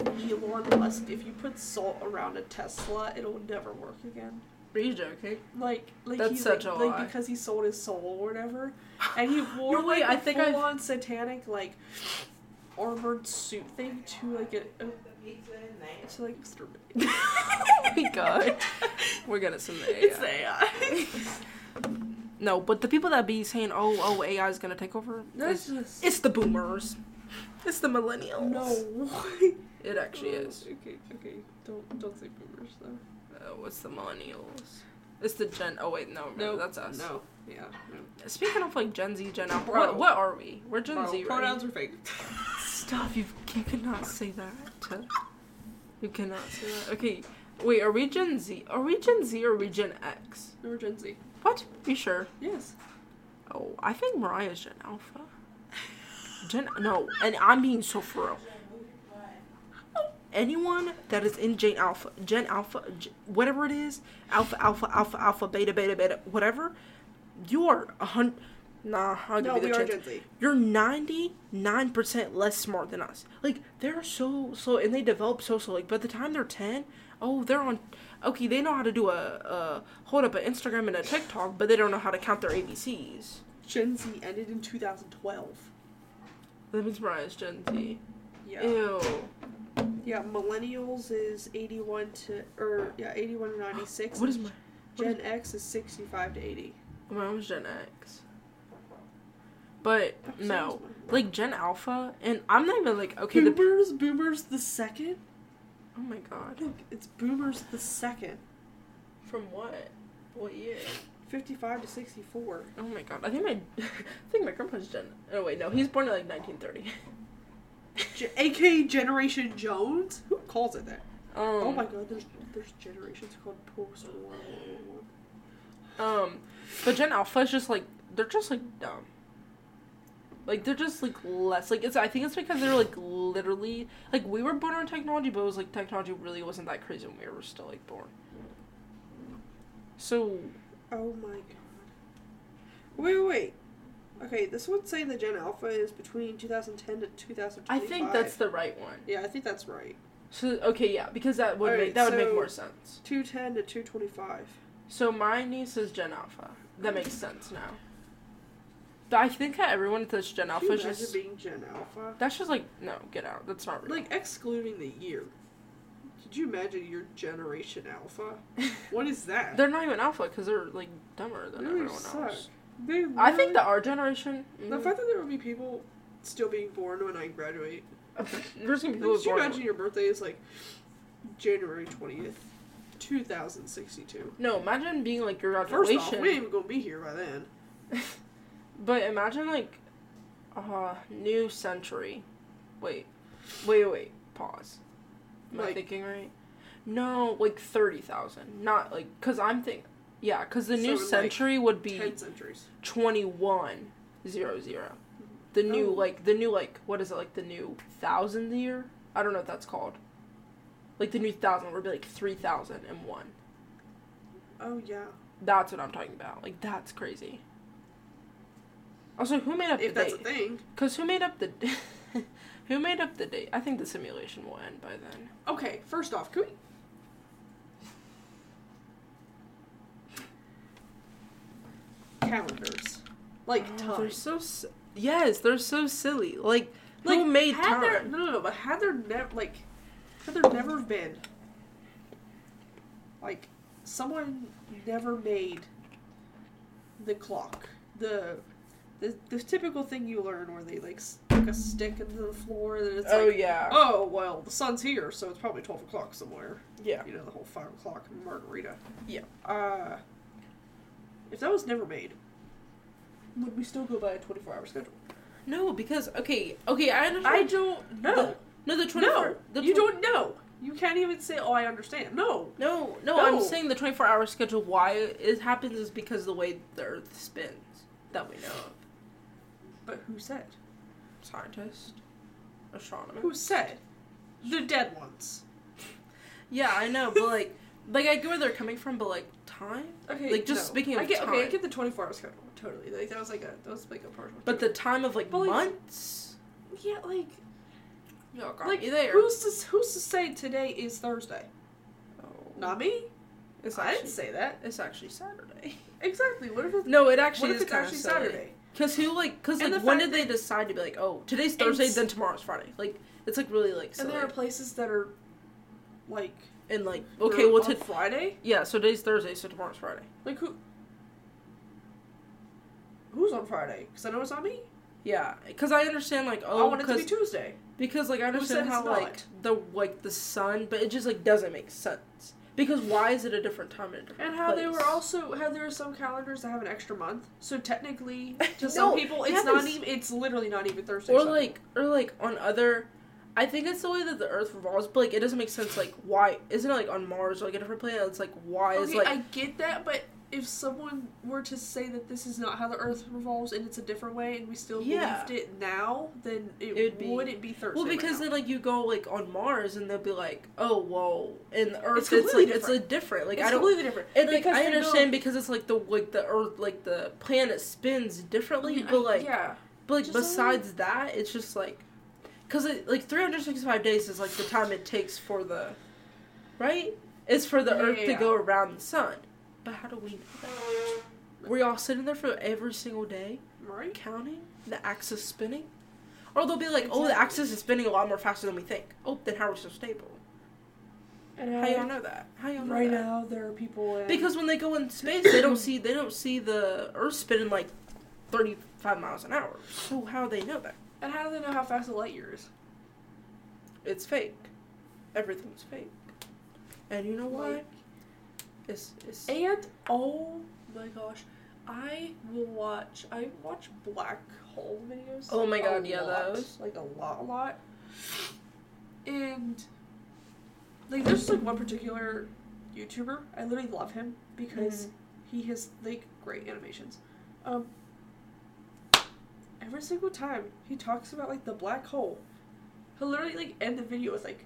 Elon Musk, if you put salt around a Tesla, it'll never work again. Are you joking? Like, like That's he, such like, a like lie. because he sold his soul or whatever, and he wore No, wait, like I a think I've- full-on satanic like armored suit thing to like a, a to like exterminate. oh my god, we're gonna send the AI. it's AI. No, but the people that be saying, "Oh, oh, AI is gonna take over," it's, just it's the boomers, it's the millennials. no. it actually oh, is. Okay, okay. Don't don't say boomers though. Uh, oh, it's the millennials. It's the Gen. Oh wait, no, No, that's us. No, yeah. No. Speaking of like Gen Z, Gen Alpha, what, what are we? We're Gen Bro, Z, right? pronouns are fake. Stop! You you cannot say that. You cannot say that. Okay, wait. Are we Gen Z? Are we Gen Z or are we Gen X? Or Gen Z. What? You sure? Yes. Oh, I think Mariah's Gen Alpha. Gen no, and I'm being so for real. Anyone that is in Gen Alpha, Gen Alpha, G- whatever it is, Alpha, Alpha, Alpha, Alpha, Beta, Beta, Beta, whatever, you are a hundred. Nah, I'll give No, you the we are chance. Gen Z. You're ninety nine percent less smart than us. Like they're so slow, and they develop so slow. Like by the time they're ten, oh, they're on. Okay, they know how to do a, a hold up an Instagram and a TikTok, but they don't know how to count their ABCs. Gen Z ended in 2012. That means Mariah's Gen Z. Yeah. Ew. Yeah, millennials is 81 to, or, yeah, 81 to 96. What is my? what Gen X is 65 to 80. My mom's Gen X. But no, like Gen Alpha, and I'm not even like okay. The Boomers, Boomers the second? oh my god. Look, it's Boomers the second. From what? What year? 55 to 64. Oh my god. I think my I think my grandpa's Gen. Oh wait, no, he's born in like 1930. Ge- AKA Generation Jones? Who calls it that? Um, oh my god, there's there's generations called post War. Um, but Gen Alpha is just like they're just like dumb. Like they're just like less like it's. I think it's because they're like literally like we were born on technology, but it was like technology really wasn't that crazy when we were still like born. So Oh my god. Wait, wait. Okay, this one's saying the Gen Alpha is between 2010 to 2025. I think that's the right one. Yeah, I think that's right. So okay, yeah, because that would make that would make more sense. 210 to 225. So my niece is Gen Alpha. That makes sense now. But I think that everyone that's Gen Can Alpha you is just being Gen Alpha? that's just like no, get out. That's not real. Like excluding the year. Could you imagine your Generation Alpha? What is that? they're not even alpha because they're like dumber than They everyone suck. else. They I think that our generation. the mm, fact that there will be people still being born when I graduate. there's gonna be people could you imagine your birthday is like January twentieth, two thousand sixty-two? No, imagine being like your graduation. First off, we ain't even gonna be here by then. But imagine like uh new century. Wait. Wait, wait, pause. Am I thinking right? No, like 30,000. Not like cuz I'm think yeah, cuz the So new in, like, century would be Ten centuries. 2100. The new Oh. like the new like what is it like the new 1000 year? I don't know what that's called. Like the new 1000 would be like 3001. Oh yeah. That's what I'm talking about. Like that's crazy. Also, who made up If the date? If that's a thing. Cause who made up the who made up the date? I think the simulation will end by then. Okay, first off, can we? Calendars, like Oh, time. they're so si- yes, they're so silly. Like, Like who made had there, no, no, no, but had there never like, had there never been, like, someone never made the clock, the, the the typical thing you learn where they like stick a stick into the floor and then it's oh like, yeah, oh well, the sun's here, so it's probably twelve o'clock somewhere. yeah. You know, the whole five o'clock margarita. Yeah. Uh, if that was never made, would we still go by a twenty-four hour schedule? No, because okay, okay, I understand. I don't know. no, the twenty No, four. The you don't know. You can't even say, "Oh, I understand." No. No, no, No. I'm saying the twenty four hour schedule. Why it happens is because of the way the Earth spins that we know of. But who said? Scientist, astronomer. Who said? The dead ones. Yeah, I know, but like, like I get where they're coming from, but like time. Okay. Like, just no. speaking of I get, okay, I get the twenty-four hour schedule. Totally. Like that was like a that was like a partial. But the time of like But, like, months. yeah, like Y'all got like me there. who's to who's to say today is Thursday? Oh, Not me. It's I actually, didn't say that. It's actually Saturday. Exactly. What if it's No, it actually what if is it's actually silly. Saturday? Cause who like? Cause And like when did they decide to be like, oh, today's Thursday, then tomorrow's Friday? Like it's like really like And there are places that are like And like okay, well, on Friday. yeah, so today's Thursday, so tomorrow's Friday. Like who? Who's on Friday? Because I know it's not me. Yeah, because I understand like oh, I want it to be Tuesday. because like I understand how like not? the like the sun, but it just like doesn't make sense. Because why is it a different time and And how they were also how there are some calendars that have an extra month. So technically, to No, some people, it's not even. It's literally not even Thursday. or some like or like on other I think it's the way that the Earth revolves, but like it doesn't make sense. Like why isn't it like on Mars or like a different planet? It's like why people. is like I get that, but if someone were to say that this is not how the Earth revolves and it's a different way, and we still Yeah. believed it now, then it, It'd be- wouldn't be Thursday. well right because now. then like you go like on Mars and they'll be like oh whoa and the Earth It's it's, completely like it's a different. different like it's I don't completely different. and like Because I they know- understand because it's like the like the Earth like the planet spins differently, I- but like yeah, but like just besides that it's just like because like 365 days is like the time it takes for the right it's for the Earth to Yeah. go around the sun. But how do we know that? Were y'all sitting there for every single day right. counting the axis spinning? Or they'll be like, oh, the axis is spinning a lot more faster than we think. Oh, then how are we so stable? And How y'all know that? How y'all know that? Right that? now, there are people in Because when they go in space, they don't see they don't see the Earth spinning like thirty five miles an hour. So how they know that? And how do they know how fast a light year is? It's fake. Everything's fake. And you know why? It's it's And oh my gosh, I will watch. I watch black hole videos. Oh my God, yeah, lot, those. like a lot, a lot. And like, there's like one particular YouTuber. I literally love him because he has like great animations. Um, every single time he talks about like the black hole, he'll literally like end the video with like,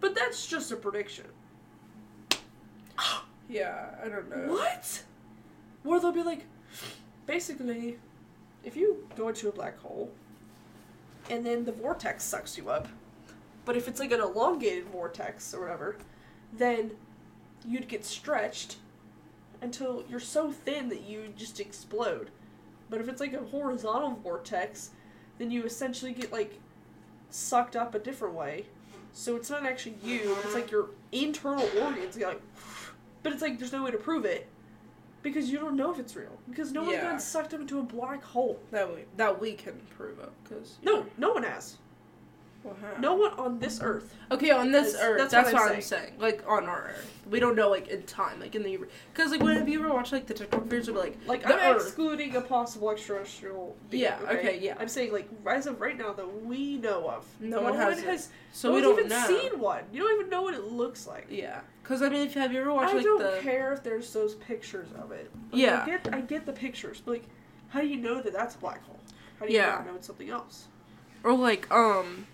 "But that's just a prediction." yeah, I don't know. What? Or they'll be like, basically, if you go into a black hole and then the vortex sucks you up, but if it's like an elongated vortex or whatever, then you'd get stretched until you're so thin that you just explode. But if it's like a horizontal vortex, then you essentially get like sucked up a different way. So it's not actually you. It's like your internal organs. You're like, but it's like there's no way to prove it because you don't know if it's real because no one's Yeah. gotten sucked up into a black hole. That we that we can prove of because No, no one has. No one on this earth. Okay, on this That's- earth, that's that's, what what I'm I'm saying. Like on our earth, we don't know like in time, like in the because like when have you ever watched like the TikTok videos of like Like the I'm Earth. excluding a possible extraterrestrial. being, Yeah, okay, yeah. I'm saying like as of right now that we know of, No one has it. has. so no we don't even know. seen one. You don't even know what it looks like. Yeah, because I mean, if you have you ever watched I like don't the care if there's those pictures of it. Like, Yeah. I get, I get the pictures, but like, how do you know that that's a black hole? How do you Yeah. not know it's something else? or like um.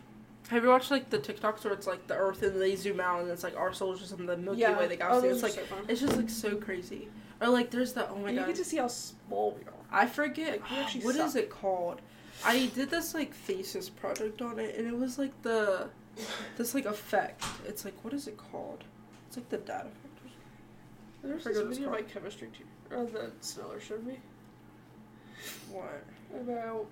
Have you watched like the TikToks where it's like the Earth and they zoom out and it's like our solar system, the Milky Way, the galaxy? oh, it's like so it's just like so crazy. Or like there's the oh my And you get to see how small we are. I forget Like, what is it called. I did this like thesis project on it, and it was like the this like effect. It's like what is it called? It's like the data effect. There's this video my chemistry teacher, or the Sneller showed me What? about.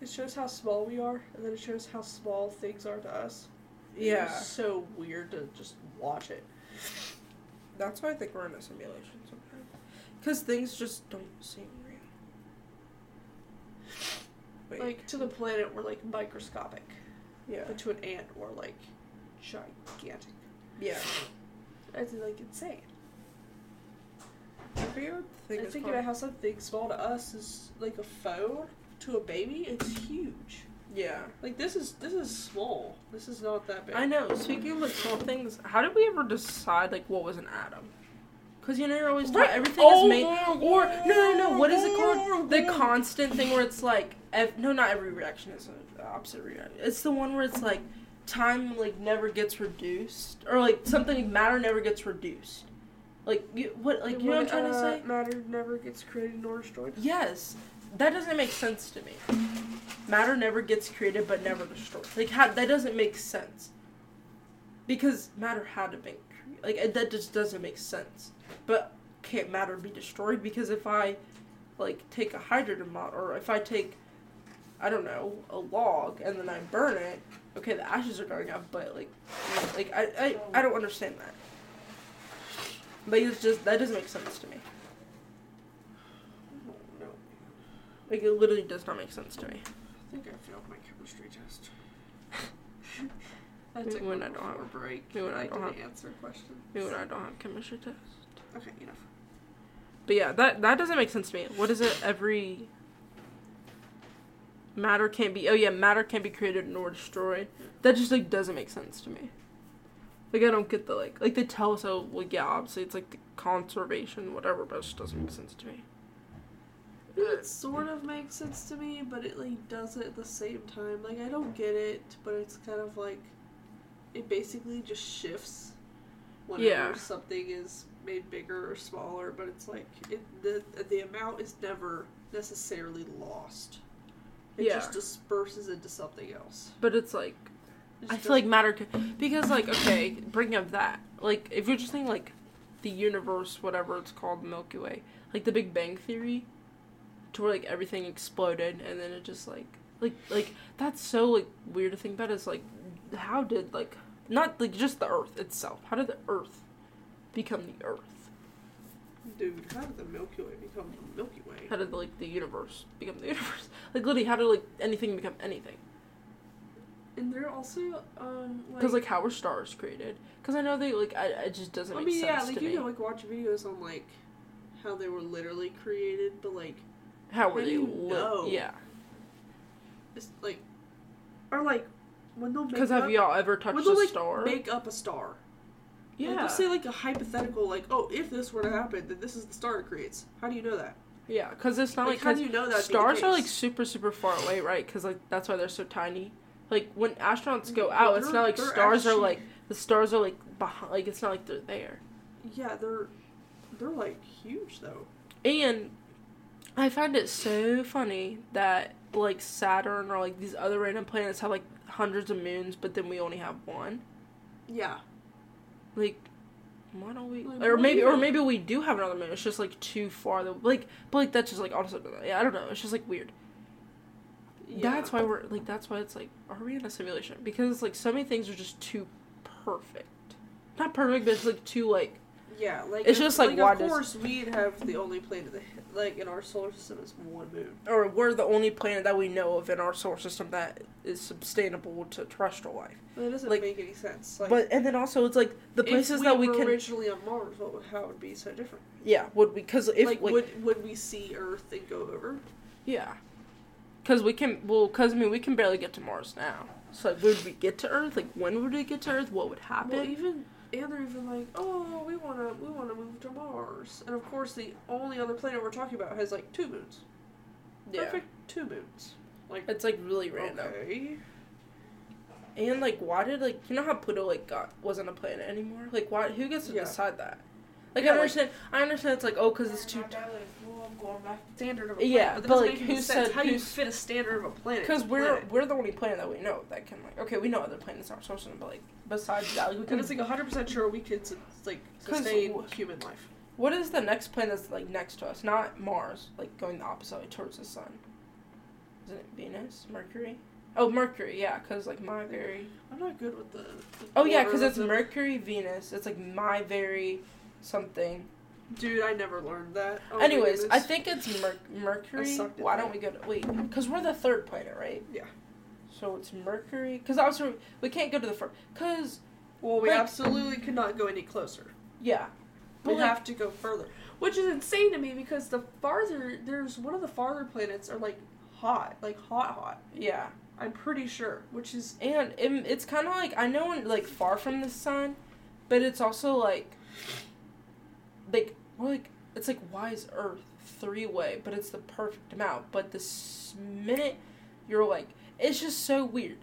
It shows how small we are, and then it shows how small things are to us. It Yeah, so weird to just watch it. that's why I think we're in a simulation sometimes. Because things just don't seem real. Wait. Like to the planet, we're like microscopic, yeah. but to an ant, we're like gigantic. Yeah. That's like insane. I forget what the thing And think about how something small to us is like a phone to a baby. It's huge. Yeah. Like this is this is small. This is not that big. I know. Speaking of like small things, how did we ever decide like what was an atom? Because you know you're always taught Right. everything Oh, is made. Or no, no, no. What is it called? The constant thing where it's like, ev- no, not every reaction is an opposite reaction. It's the one where it's like time like never gets reduced, or like something matter never gets reduced. Like you, what? Like you know what I'm trying to say? uh, Matter never gets created nor destroyed. Yes, that doesn't make sense to me. Matter never gets created but never destroyed. Like how, that doesn't make sense. Because matter had to be like that just doesn't make sense. But can't matter be destroyed? Because if I like take a hydrogen bomb or if I take I don't know a log and then I burn it, okay, the ashes are going up, but like like I I, I don't understand that. Like it's just that doesn't make sense to me. No, no. Like it literally does not make sense to me. I think I failed my chemistry test. I took when one I don't have- a break. maybe when I I don't have- answer questions. Maybe when I don't have chemistry test. Okay, enough. But yeah, that that doesn't make sense to me. What is it? Every matter can't be. Oh yeah, matter can't be created nor destroyed. That just like doesn't make sense to me. Like I don't get the like like they tell us oh like yeah obviously it's like the conservation whatever but it just doesn't make sense to me. It sort of makes sense to me, but it like does it at the same time. Like I don't get it, but it's kind of like it basically just shifts whenever Yeah. something is made bigger or smaller. But it's like it the the amount is never necessarily lost. It Yeah. just disperses into something else. But it's like It I feel like matter because like okay, bringing up that like if you're just thinking like the universe, whatever it's called, the Milky Way, like the Big Bang Theory, to where like everything exploded and then it just like like like that's so like weird to think about. Is like how did like not like just the Earth itself? How did the Earth become the Earth? dude, how did the Milky Way become the Milky Way? How did like the universe become the universe? Like literally, how did like anything become anything? And they're also um Because like how were stars created? Because I know they like I it just doesn't I mean, yeah, like you me. can like watch videos on like how they were literally created, but like How were How they? you know? Yeah. it's like or like when they'll make Because have y'all ever touched a like star? make up a star. Like, yeah. they'll say like a hypothetical, like, oh, if this were to happen, then this is the star it creates. How do you know that? yeah. Because it's not Like, like, how do you know that? stars are like super super far away, right? Because like that's why they're so tiny. Like when astronauts go out, it's not like stars are like the stars are like behind. Like it's not like they're there. yeah, they're they're like huge though. And I find it so funny that like Saturn or like these other random planets have like hundreds of moons, but then we only have one. Yeah, Like, why don't we? Like, or maybe, or maybe we do have another moon. It's just like too far. The like, but like that's just like also, yeah, I don't know. It's just like weird. Yeah. That's why we're like. That's why it's like, are we in a simulation? Because like so many things are just too perfect. Not perfect, but it's like too like. Yeah, like It's of- just like, like why of does- course we'd have the only planet that like in our solar system is one moon. Or we're the only planet that we know of in our solar system that is sustainable to terrestrial life. But it doesn't Like- make any sense. Like, but and then also it's like the if places we that we were can. originally on Mars, what would, how would be so different? Yeah, would we? Because if like, like, would would we see Earth and go over? Yeah. Because we can, well, because I mean, we can barely get to Mars now. So, like, would we get to Earth? Like, when would we get to Earth? What would happen? Well, even and they're even like, oh, we wanna we wanna move to Mars, and of course the only other planet we're talking about has like two moons. yeah. Perfect two moons. Like It's, like, really random. okay. And, like, why did, like, you know how Pluto, like, got, wasn't a planet anymore? Like, why, who gets to Yeah. decide that? Like, Yeah, I like- understand, I understand it's like, oh, because it's too, Well, I'm going back to standard of a Yeah, planet, but that but, like, who said- How do you fit a standard of a planet? because we're, planet? we're the only planet that we know that can, like, okay, we know other planets in our solar system, but, like, besides that, like, we And can, it's like 100 percent sure we could like sustain human life. what is the next planet that's, like, next to us? Not Mars, like, going the opposite way towards the sun. Isn't it Venus? Mercury? Oh, Mercury, yeah, because, like, my very... I'm not good with the. the Oh yeah, because it's. Mercury, Venus. It's like my very something. Dude, I never learned that. Oh Anyways, I think it's Mer- Mercury. Why don't we go to wait? Because we're the third planet, right? Yeah. So it's Mercury. Because also we can't go to the first. Because Well, we like- absolutely could not go any closer. yeah, We like, have to go further, which is insane to me because the farther there's one of the farther planets are like hot, like hot, hot. yeah, I'm pretty sure, which is and it, it's kind of like I know like far from the sun, but it's also like like we're like it's like why is Earth three way, but it's the perfect amount. But the minute you're like, it's just so weird.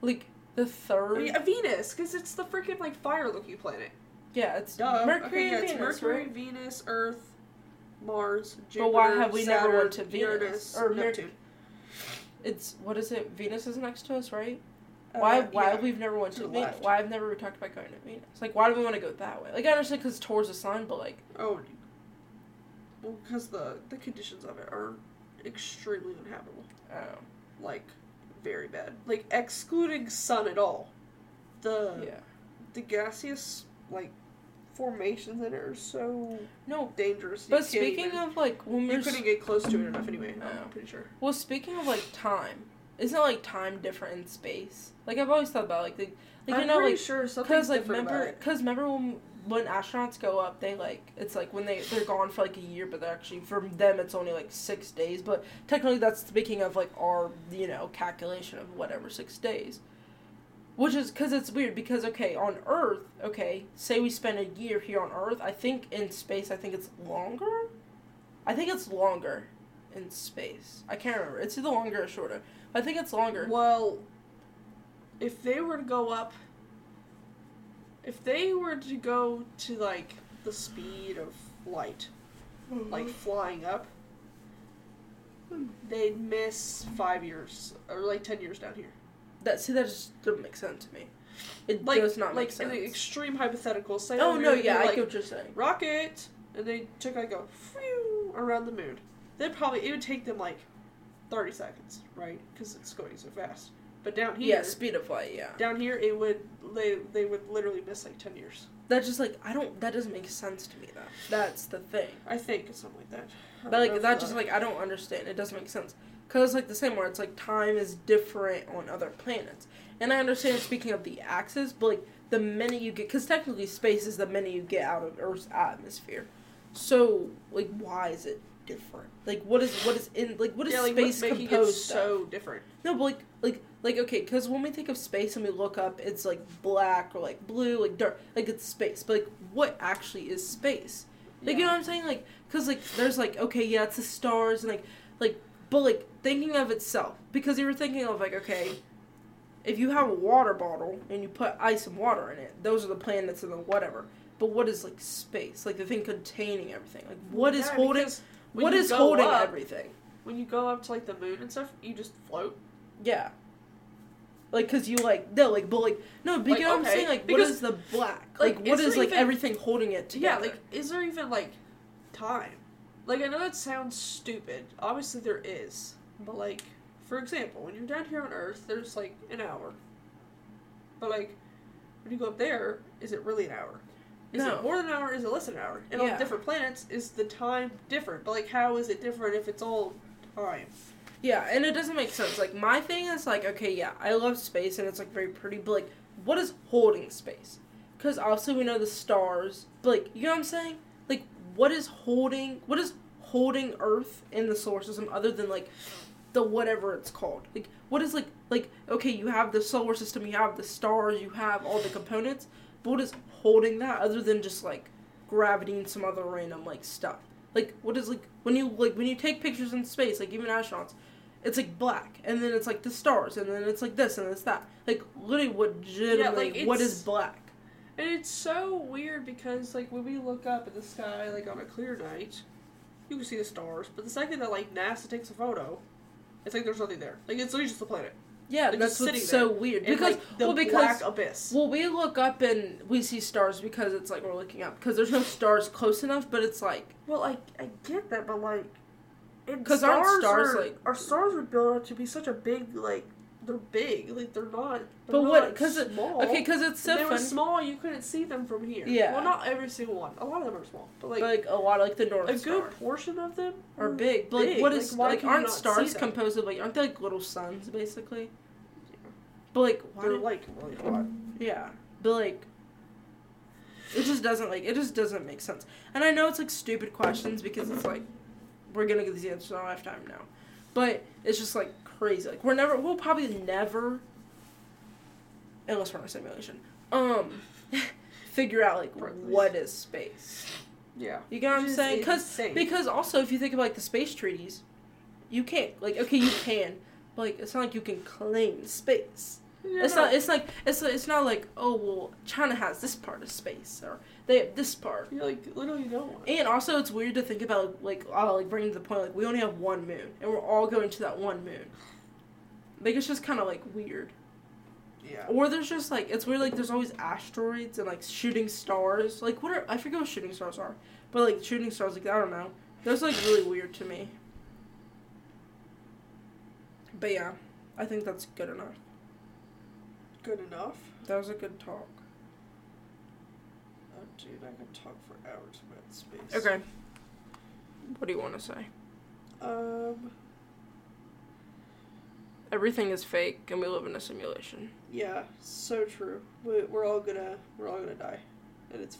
Like the third, yeah, Venus because it's the freaking like fire-looking planet. yeah, it's Duh. Mercury okay, and yeah, it's Venus, Mercury, right? Venus, Earth, Mars, Jupiter, But why have we never Saturn, went to Venus? Uranus, Or Mer- Neptune? It's what is it? Venus is next to us, right? Why? Uh, why yeah. we've never went to to the Venus? left. Why I've never talked about going to Venus? Like, why do we want to go that way? Like, I understand because towards the sun, but like, Oh, well, because the the conditions of it are extremely uninhabitable. oh, Like, very bad. Like excluding sun at all. The yeah. the gaseous like formations in it are so No, dangerous. but speaking even- of like when you couldn't get close to it enough anyway. No. I'm oh. pretty sure. well, speaking of like time, isn't like time different in space? Like I've always thought about like the, like I'm you know pretty like sure something's because like remember because remember when when astronauts go up they like it's like when they they're gone for like a year but they're actually for them it's only like six days but technically that's speaking of like our you know calculation of whatever six days. Which is because it's weird because okay on earth okay say we spend a year here on earth i think in space i think it's longer? I think it's longer in space. I can't remember. It's either longer or shorter. I think it's longer. Well, if they were to go up, if they were to go to like the speed of light, mm-hmm. like flying up, they'd miss five years or like ten years down here. that see that just doesn't make sense to me it Like does not like make sense an extreme hypothetical. Say Oh no, yeah, they're I like, get what you're saying. rocket, and they took like a phew around the moon. They'd probably it would take them like thirty seconds, right? Because it's going so fast. But down here, Yeah, speed of light. Yeah, down here it would they they would literally miss like ten years. That's just like I don't. That doesn't make sense to me. Though that's the thing. I think it's something like that. But like that just like I don't understand. It doesn't make sense. Cause like the same where it's like time is different on other planets, and I understand speaking of the axis, but like the minute you get, because technically space is the minute you get out of Earth's atmosphere. So like, why is it different? Like, what is what is in like what is yeah, like space what's making it composed so different? No, but like, like, like, okay, because when we think of space and we look up, it's like black or like blue, like dark, like it's space. But like, what actually is space? Like, you know what I'm saying? Like, because like, there's like, okay, yeah, it's the stars and like, like, but like thinking of itself, because you were thinking of like, okay, if you have a water bottle and you put ice and water in it, those are the planets and the whatever. But what is like space? Like the thing containing everything. Like, what is Yeah, holding? because when What is holding up- everything? When you go up to like the moon and stuff, you just float. Yeah. Like, cause you like no, like, but like no, but Like, you know what I'm saying? Like, what because, is the black? like, Like, what is is like even- everything holding it together? Yeah, like, is there even like time? Like, I know that sounds stupid. Obviously, there is. But, like, for example, when you're down here on Earth, there's like an hour. But, like, when you go up there, is it really an hour? Is No. it more than an hour? Is it less than an hour? And Yeah. on different planets, is the time different? But, like, how is it different if it's all time? Yeah, and it doesn't make sense. Like my thing is like, okay, yeah, I love space and it's like very pretty, but like, what is holding space? Because obviously we know the stars, but like, you know what I'm saying? Like, what is holding? What is holding Earth in the solar system other than like the whatever it's called? Like, what is like like okay, you have the solar system, you have the stars, you have all the components, but what is holding that other than just like gravity and some other random like stuff? Like, what is like when you like when you take pictures in space, like even astronauts it's like black, and then it's like the stars, and then it's like this and it's that. Like literally, legitimately, what it's- is black? And it's so weird because, like, when we look up at the sky, like, on a clear night, you can see the stars. But the second that, like, NASA takes a photo, it's like there's nothing there. Like, it's literally just the planet. Yeah, They're that's what's so weird because like, the well because black abyss. well we look up and we see stars because it's like we're looking up because there's no stars close enough, but it's like Well, I, I get that, but, like, and 'Cause aren't stars, are, like- our stars were built up to be such a big, like, they're big. Like, they're not. They're But what- not 'cause it- small. okay because it's If so they were small, you couldn't see them from here. Yeah. Well, not every single one. A lot of them are small, but like, Like a lot of like the North a Star good portion of them are big. But like big. what Like, why like you aren't stars composed of like aren't they like little suns basically? But like why They're did, like really hot. Yeah, but like, it just doesn't like it just doesn't make sense. And I know it's like stupid questions because it's like we're gonna get these answers in our lifetime now, but it's just like crazy. Like we're never, we'll probably never, unless we're in a simulation, um, figure out like what is space. Yeah. You get what I'm saying? Because because also if you think of like the space treaties, you can't like okay you can, but like it's not like you can claim space. Yeah, It's no. not. It's like it's it's not like oh well China has this part of space or they have this part. You like literally no one. And also it's weird to think about like I'll like bringing to the point like we only have one moon and we're all going to that one moon. Like it's just kind of like weird. Yeah. Or there's just like it's weird like there's always asteroids and like shooting stars. Like what are I forget what shooting stars are, but like shooting stars like I don't know. Those like really weird to me. But yeah, I think that's good enough. Good enough. That was a good talk. Dude, I could talk for hours about space. Okay. What do you want to say? Um. Everything is fake, and we live in a simulation. Yeah. So true. We, we're all gonna. We're all gonna die, and it's.